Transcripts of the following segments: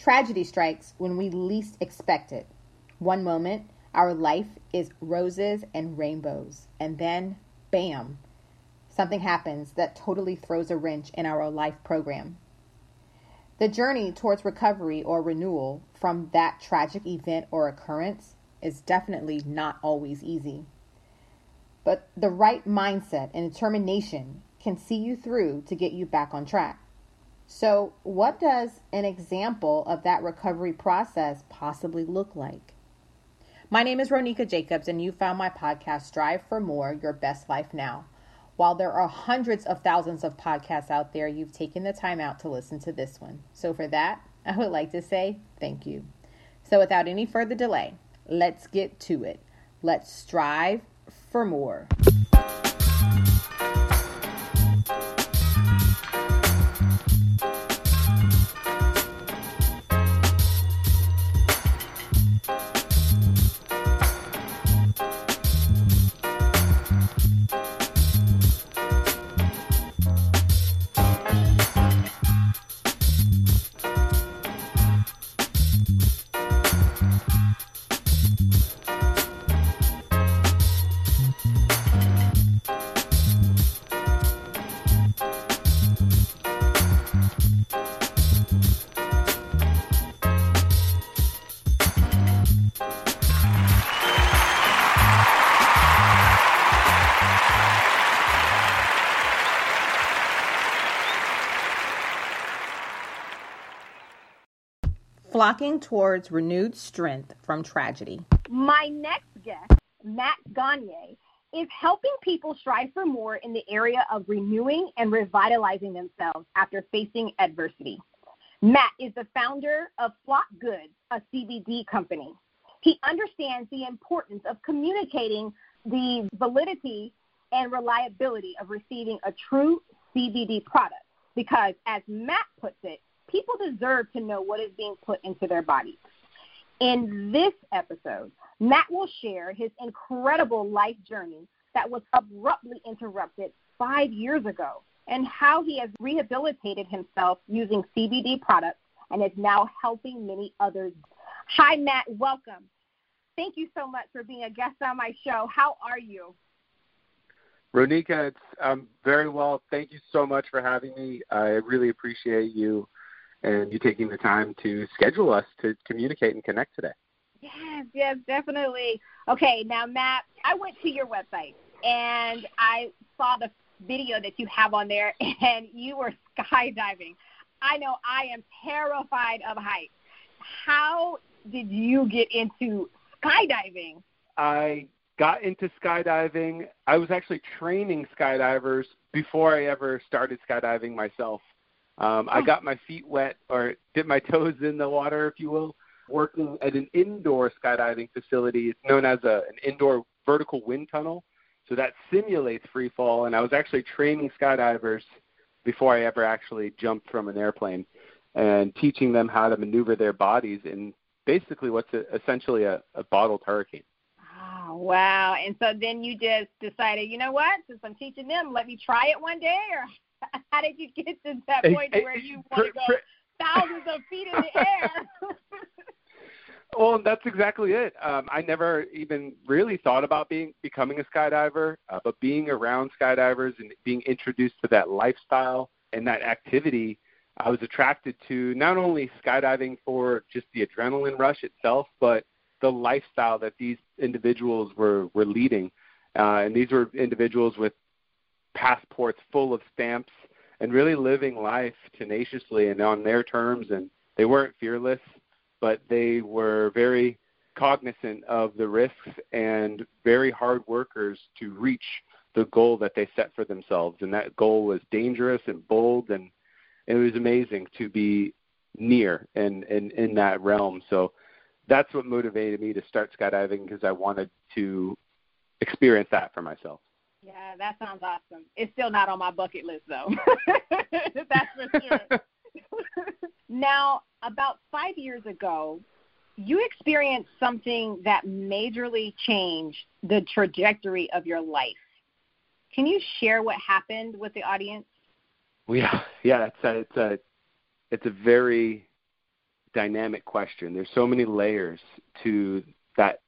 Tragedy strikes when we least expect it. One moment, our life is roses and rainbows, and then, bam, something happens that totally throws a wrench in our life program. The journey towards recovery or renewal from that tragic event or occurrence is definitely not always easy. But the right mindset and determination can see you through to get you back on track. So, what does an example of that recovery process possibly look like? My name is Ronika Jacobs, and you found my podcast, Strive for More Your Best Life Now. While there are hundreds of thousands of podcasts out there, you've taken the time out to listen to this one. So, for that, I would like to say thank you. So, without any further delay, let's get to it. Let's strive for more. Flocking towards renewed strength from tragedy. My next guest, Matt Gagne, is helping people strive for more in the area of renewing and revitalizing themselves after facing adversity. Matt is the founder of Flock Goods, a CBD company. He understands the importance of communicating the validity and reliability of receiving a true CBD product because, as Matt puts it, people deserve to know what is being put into their bodies. In this episode, Matt will share his incredible life journey that was abruptly interrupted five years ago and how he has rehabilitated himself using CBD products and is now helping many others. Hi, Matt. Welcome. Thank you so much for being a guest on my show. How are you? Ronika, it's um, very well. Thank you so much for having me. I really appreciate you and you taking the time to schedule us to communicate and connect today. Yes, yes, definitely. Okay, now Matt, I went to your website and I saw the video that you have on there, and you were skydiving. I know I am terrified of heights. How did you get into skydiving? I got into skydiving. I was actually training skydivers before I ever started skydiving myself. Um, I oh. got my feet wet or dipped my toes in the water, if you will, working at an indoor skydiving facility. It's known as a, an indoor vertical wind tunnel. So that simulates free fall. And I was actually training skydivers before I ever actually jumped from an airplane and teaching them how to maneuver their bodies in basically what's a, essentially a, a bottled hurricane. Oh, wow. And so then you just decided, you know what, since I'm teaching them, let me try it one day or how did you get to that point where you want to go thousands of feet in the air? well, that's exactly it. Um, I never even really thought about being becoming a skydiver, uh, but being around skydivers and being introduced to that lifestyle and that activity, I was attracted to not only skydiving for just the adrenaline rush itself, but the lifestyle that these individuals were were leading. Uh, and these were individuals with passports full of stamps and really living life tenaciously and on their terms and they weren't fearless but they were very cognizant of the risks and very hard workers to reach the goal that they set for themselves. And that goal was dangerous and bold and it was amazing to be near and in, in that realm. So that's what motivated me to start skydiving because I wanted to experience that for myself yeah, that sounds awesome. It's still not on my bucket list though. That's for sure. now, about five years ago, you experienced something that majorly changed the trajectory of your life. Can you share what happened with the audience? Well, yeah, yeah, it's a, it's a, it's a very dynamic question. There's so many layers to that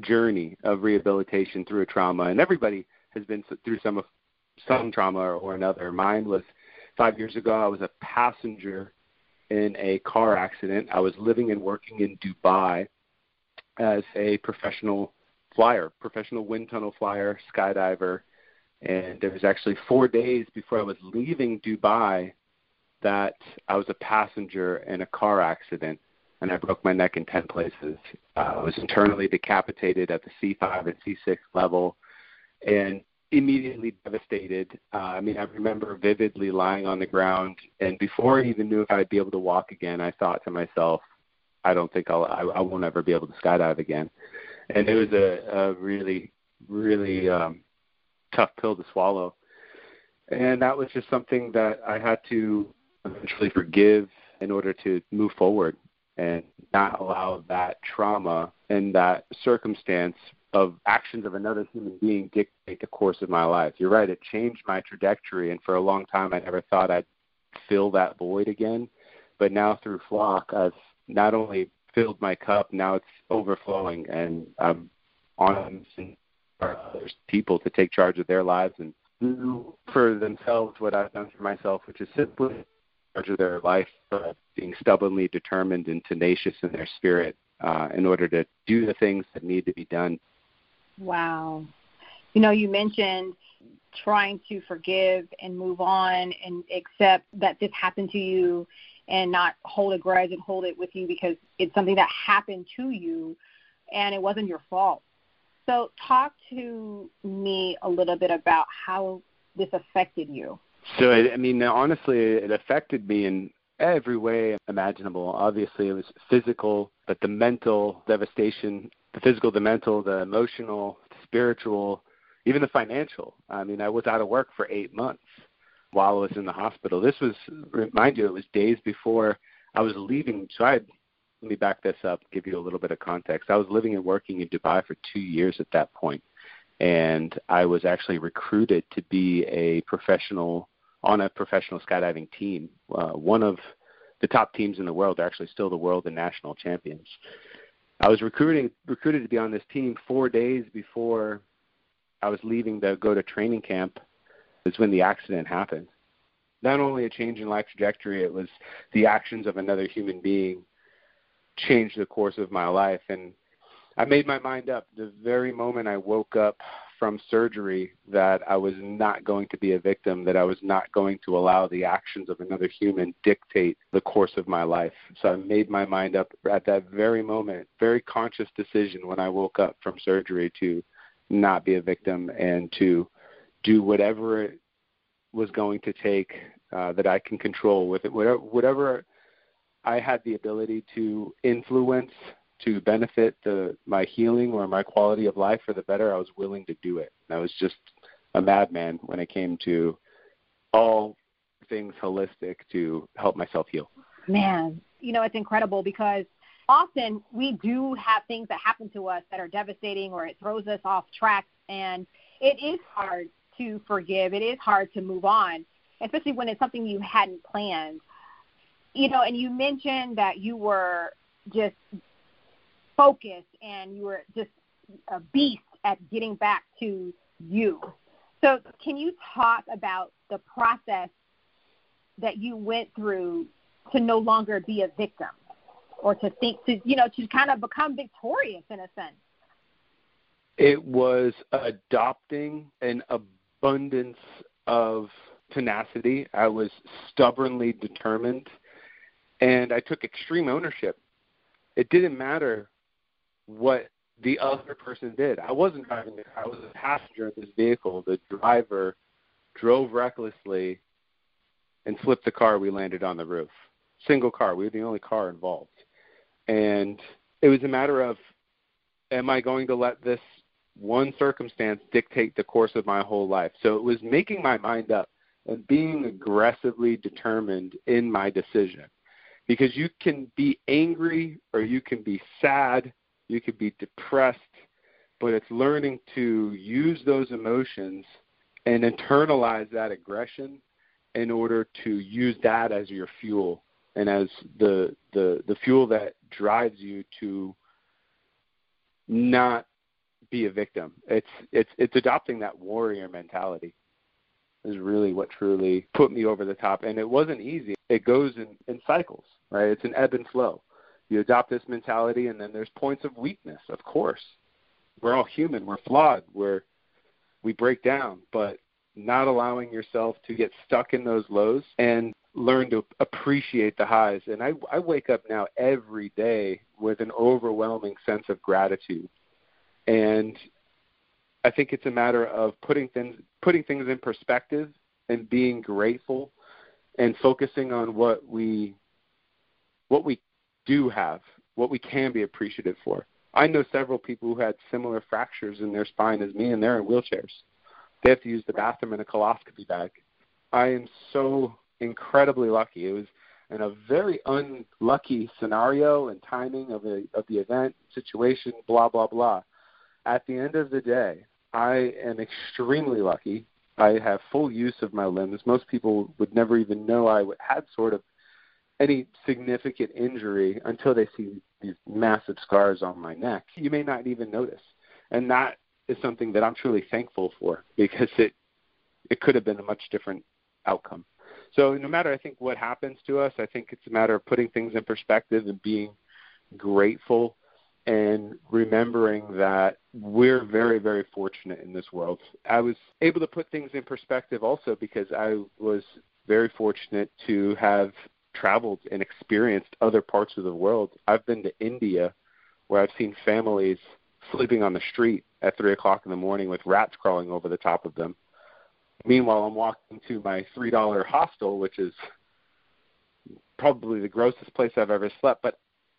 journey of rehabilitation through a trauma, and everybody has been through some of some trauma or another. Mine was five years ago. I was a passenger in a car accident. I was living and working in Dubai as a professional flyer, professional wind tunnel flyer, skydiver. And it was actually four days before I was leaving Dubai that I was a passenger in a car accident and I broke my neck in 10 places. Uh, I was internally decapitated at the C5 and C6 level and immediately devastated. Uh, I mean, I remember vividly lying on the ground, and before I even knew if I'd be able to walk again, I thought to myself, I don't think I'll, I, I won't ever be able to skydive again. And it was a, a really, really um, tough pill to swallow. And that was just something that I had to eventually forgive in order to move forward and not allow that trauma and that circumstance of actions of another human being dictate the course of my life. You're right, it changed my trajectory and for a long time I never thought I'd fill that void again. But now through flock I've not only filled my cup, now it's overflowing and I'm on others people to take charge of their lives and do for themselves what I've done for myself, which is simply charge of their life, uh, being stubbornly determined and tenacious in their spirit uh, in order to do the things that need to be done. Wow. You know, you mentioned trying to forgive and move on and accept that this happened to you and not hold a grudge and hold it with you because it's something that happened to you and it wasn't your fault. So, talk to me a little bit about how this affected you. So, I mean, honestly, it affected me in every way imaginable. Obviously, it was physical, but the mental devastation, the physical, the mental, the emotional, the spiritual, even the financial. I mean, I was out of work for eight months while I was in the hospital. This was, remind you, it was days before I was leaving. So I let me back this up, give you a little bit of context. I was living and working in Dubai for two years at that point, and I was actually recruited to be a professional on a professional skydiving team. Uh, one of the top teams in the world, they're actually still the world and national champions. I was recruiting recruited to be on this team four days before I was leaving to go to training camp. Is when the accident happened. Not only a change in life trajectory, it was the actions of another human being changed the course of my life. And I made my mind up the very moment I woke up from surgery that I was not going to be a victim, that I was not going to allow the actions of another human dictate the course of my life. So I made my mind up at that very moment, very conscious decision when I woke up from surgery to not be a victim and to do whatever it was going to take uh, that I can control with it, whatever, whatever I had the ability to influence to benefit the, my healing or my quality of life for the better, I was willing to do it. I was just a madman when it came to all things holistic to help myself heal. Man, you know, it's incredible because often we do have things that happen to us that are devastating or it throws us off track and it is hard to forgive. It is hard to move on, especially when it's something you hadn't planned. You know, and you mentioned that you were just focused and you were just a beast at getting back to you. So, can you talk about the process that you went through to no longer be a victim or to think to, you know, to kind of become victorious in a sense? It was adopting an abundance of tenacity. I was stubbornly determined and I took extreme ownership. It didn't matter what the other person did. I wasn't driving the car. I was a passenger in this vehicle. The driver drove recklessly and flipped the car. We landed on the roof. Single car. We were the only car involved. And it was a matter of am I going to let this one circumstance dictate the course of my whole life? So it was making my mind up and being aggressively determined in my decision. Because you can be angry or you can be sad you could be depressed, but it's learning to use those emotions and internalize that aggression in order to use that as your fuel and as the the the fuel that drives you to not be a victim. It's it's it's adopting that warrior mentality is really what truly put me over the top. And it wasn't easy. It goes in, in cycles, right? It's an ebb and flow. You adopt this mentality, and then there's points of weakness, of course. We're all human. We're flawed. We're we break down, but not allowing yourself to get stuck in those lows and learn to appreciate the highs. And I, I wake up now every day with an overwhelming sense of gratitude. And I think it's a matter of putting things putting things in perspective and being grateful and focusing on what we what we do have, what we can be appreciative for. I know several people who had similar fractures in their spine as me and they're in wheelchairs. They have to use the bathroom in a colostomy bag. I am so incredibly lucky. It was in a very unlucky scenario and timing of a of the event, situation, blah blah blah. At the end of the day, I am extremely lucky. I have full use of my limbs. Most people would never even know I had sort of any significant injury until they see these massive scars on my neck. You may not even notice. And that is something that I'm truly thankful for because it it could have been a much different outcome. So no matter I think what happens to us, I think it's a matter of putting things in perspective and being grateful and remembering that we're very, very fortunate in this world. I was able to put things in perspective also because I was very fortunate to have traveled and experienced other parts of the world. I've been to India where I've seen families sleeping on the street at three o'clock in the morning with rats crawling over the top of them. Meanwhile, I'm walking to my three dollar hostel, which is probably the grossest place I've ever slept, but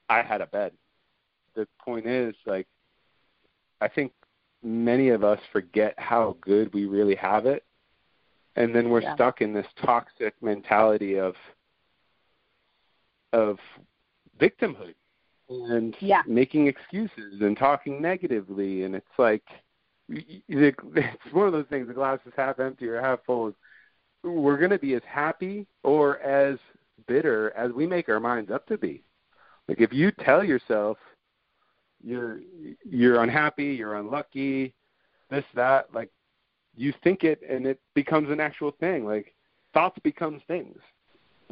I had a bed the point is like I think many of us forget how good we really have it and then we're yeah. stuck in this toxic mentality of of victimhood and yeah. making excuses and talking negatively and it's like it's one of those things the glass is half empty or half full we're going to be as happy or as bitter as we make our minds up to be like if you tell yourself you're you're unhappy, you're unlucky, this that like you think it and it becomes an actual thing. Like thoughts becomes things.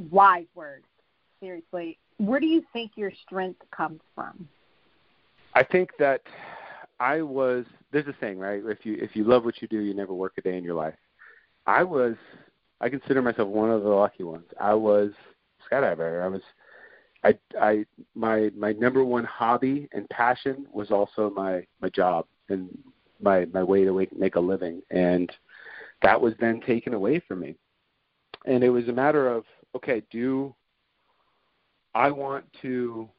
Wise words. Seriously. Where do you think your strength comes from? I think that I was there's a saying, right? If you if you love what you do, you never work a day in your life. I was I consider myself one of the lucky ones. I was skydiver. I was I, I, my, my number one hobby and passion was also my, my job and my, my way to make a living. And that was then taken away from me. And it was a matter of, okay, do I want to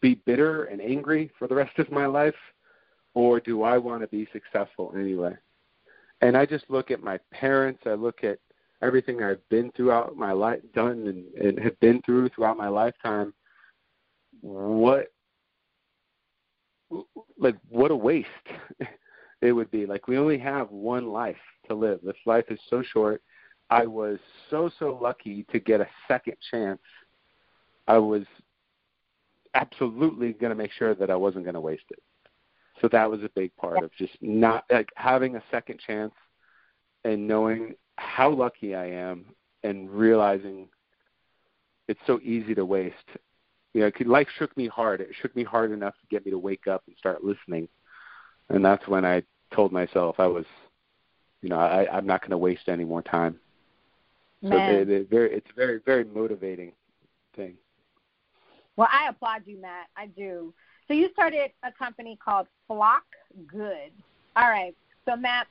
be bitter and angry for the rest of my life, or do I want to be successful anyway? And I just look at my parents, I look at everything I've been throughout my life, done and, and have been through throughout my lifetime, what like what a waste it would be. Like we only have one life to live. This life is so short. I was so so lucky to get a second chance i was absolutely going to make sure that i wasn't going to waste it so that was a big part of just not like having a second chance and knowing how lucky i am and realizing it's so easy to waste you know, life shook me hard. It shook me hard enough to get me to wake up and start listening. And that's when I told myself I was, you know, I, I'm not going to waste any more time. Man. So it, very, it's a very, very motivating thing. Well, I applaud you, Matt. I do. So you started a company called Flock Good. All right. So Matt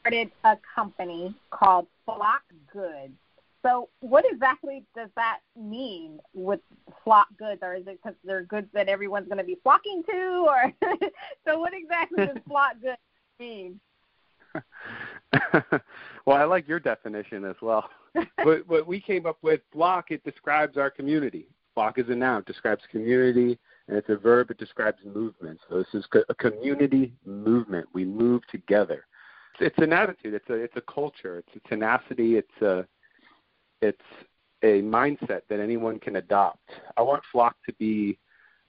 started a company called Flock Good. So, what exactly does that mean with flock goods, or is it because they're goods that everyone's going to be flocking to, or so? What exactly does flock goods mean? well, I like your definition as well. but what we came up with, flock, it describes our community. Flock is a noun, describes community, and it's a verb, it describes movement. So this is a community movement. We move together. It's an attitude. It's a it's a culture. It's a tenacity. It's a it's a mindset that anyone can adopt. I want Flock to be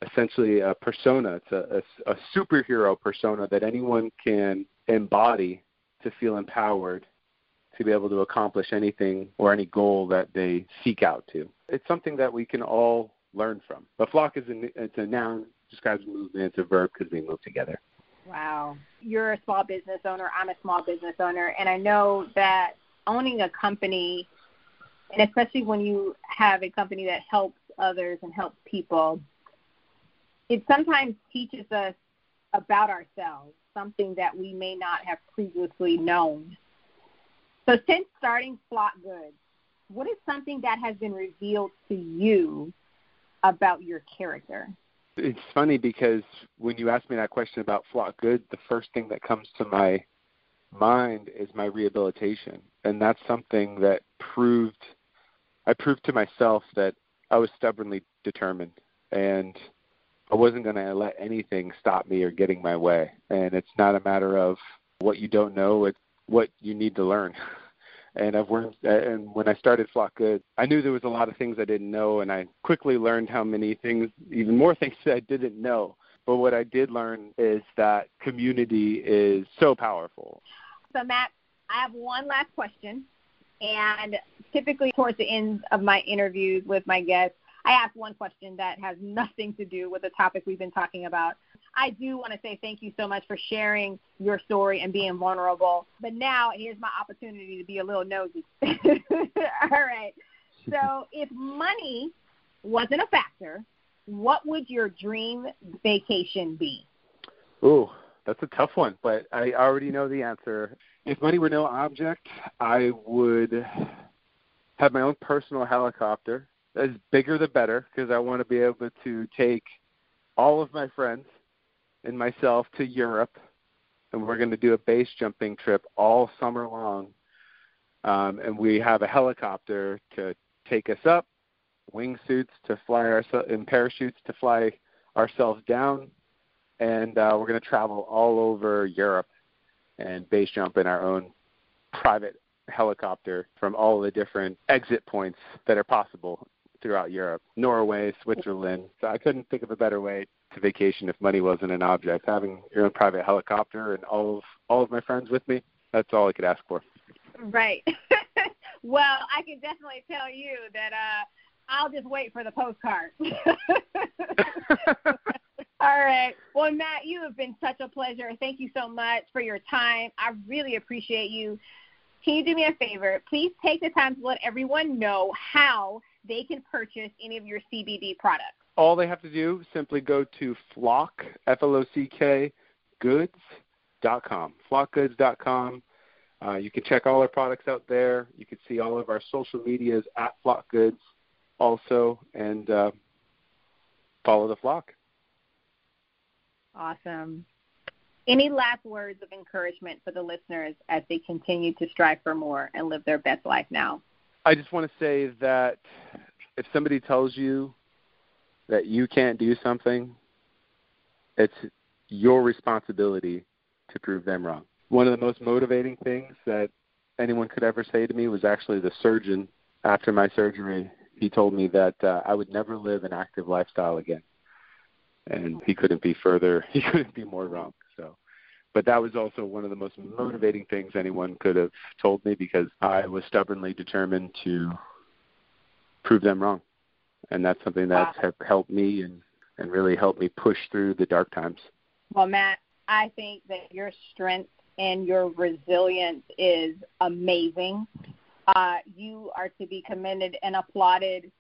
essentially a persona. It's a, a, a superhero persona that anyone can embody to feel empowered to be able to accomplish anything or any goal that they seek out to. It's something that we can all learn from. But flock is a, it's a noun, describes movement. It's a verb because we move together. Wow. You're a small business owner. I'm a small business owner. And I know that owning a company, and especially when you have a company that helps others and helps people, it sometimes teaches us about ourselves, something that we may not have previously known. So, since starting Flock Goods, what is something that has been revealed to you about your character? It's funny because when you ask me that question about Flock Good, the first thing that comes to my mind is my rehabilitation. And that's something that proved, I proved to myself that I was stubbornly determined. And I wasn't going to let anything stop me or getting my way. And it's not a matter of what you don't know, it's what you need to learn. and I've learned, and when I started Flock Good, I knew there was a lot of things I didn't know, and I quickly learned how many things, even more things that I didn't know. But what I did learn is that community is so powerful. So, Matt, I have one last question. And typically, towards the end of my interviews with my guests, I ask one question that has nothing to do with the topic we've been talking about. I do want to say thank you so much for sharing your story and being vulnerable. But now here's my opportunity to be a little nosy. All right. So if money wasn't a factor, what would your dream vacation be? Ooh, that's a tough one, but I already know the answer. If money were no object, I would have my own personal helicopter as bigger the better because I want to be able to take all of my friends and myself to Europe, and we're going to do a base jumping trip all summer long. Um, and we have a helicopter to take us up, wingsuits to fly ourselves, and parachutes to fly ourselves down, and uh, we're going to travel all over Europe and base jump in our own private helicopter from all the different exit points that are possible throughout Europe, Norway, Switzerland. So I couldn't think of a better way to vacation if money wasn't an object. Having your own private helicopter and all of all of my friends with me, that's all I could ask for. Right. well, I can definitely tell you that uh I'll just wait for the postcard. All right. Well, Matt, you have been such a pleasure. Thank you so much for your time. I really appreciate you. Can you do me a favor? Please take the time to let everyone know how they can purchase any of your CBD products? All they have to do simply go to flock f l o c k goods dot com flockgoods.com. Uh, you can check all our products out there. You can see all of our social medias at Flock Goods also, and uh, follow the flock. Awesome. Any last words of encouragement for the listeners as they continue to strive for more and live their best life now? I just want to say that if somebody tells you that you can't do something, it's your responsibility to prove them wrong. One of the most motivating things that anyone could ever say to me was actually the surgeon after my surgery. He told me that uh, I would never live an active lifestyle again. And he couldn't be further, he couldn't be more wrong. So but that was also one of the most motivating things anyone could have told me because I was stubbornly determined to prove them wrong, and that's something that's wow. helped me and and really helped me push through the dark times. Well, Matt, I think that your strength and your resilience is amazing. Uh, you are to be commended and applauded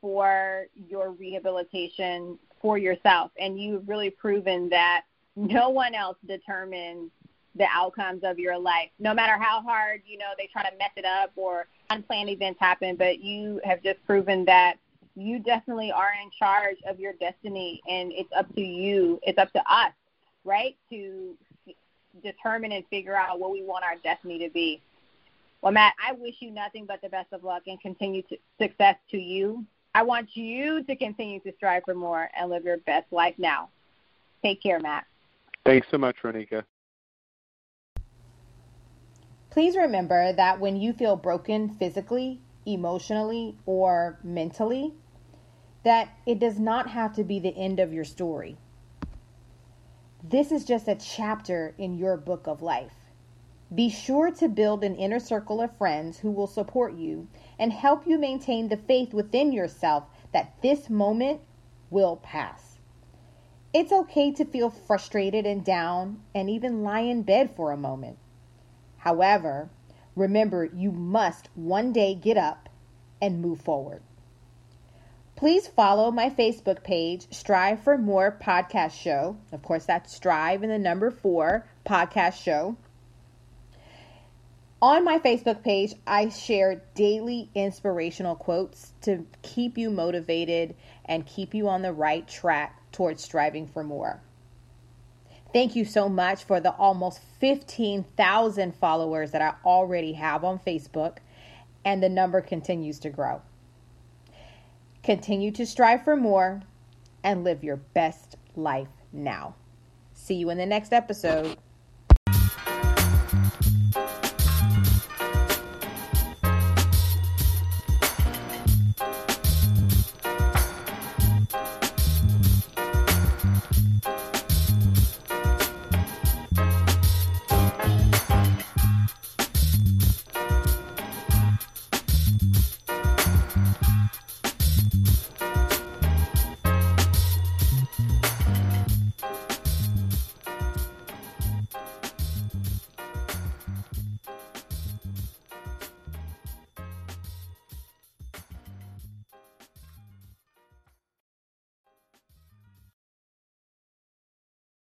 for your rehabilitation for yourself, and you've really proven that no one else determines the outcomes of your life. No matter how hard, you know, they try to mess it up or unplanned events happen, but you have just proven that you definitely are in charge of your destiny and it's up to you, it's up to us, right, to determine and figure out what we want our destiny to be. Well, Matt, I wish you nothing but the best of luck and continued success to you. I want you to continue to strive for more and live your best life now. Take care, Matt. Thanks so much, Ronika. Please remember that when you feel broken physically, emotionally or mentally, that it does not have to be the end of your story. This is just a chapter in your book of life. Be sure to build an inner circle of friends who will support you and help you maintain the faith within yourself that this moment will pass. It's okay to feel frustrated and down and even lie in bed for a moment. However, remember you must one day get up and move forward. Please follow my Facebook page, Strive for More Podcast Show. Of course, that's Strive in the number four podcast show. On my Facebook page, I share daily inspirational quotes to keep you motivated and keep you on the right track towards striving for more. Thank you so much for the almost 15,000 followers that I already have on Facebook, and the number continues to grow. Continue to strive for more and live your best life now. See you in the next episode.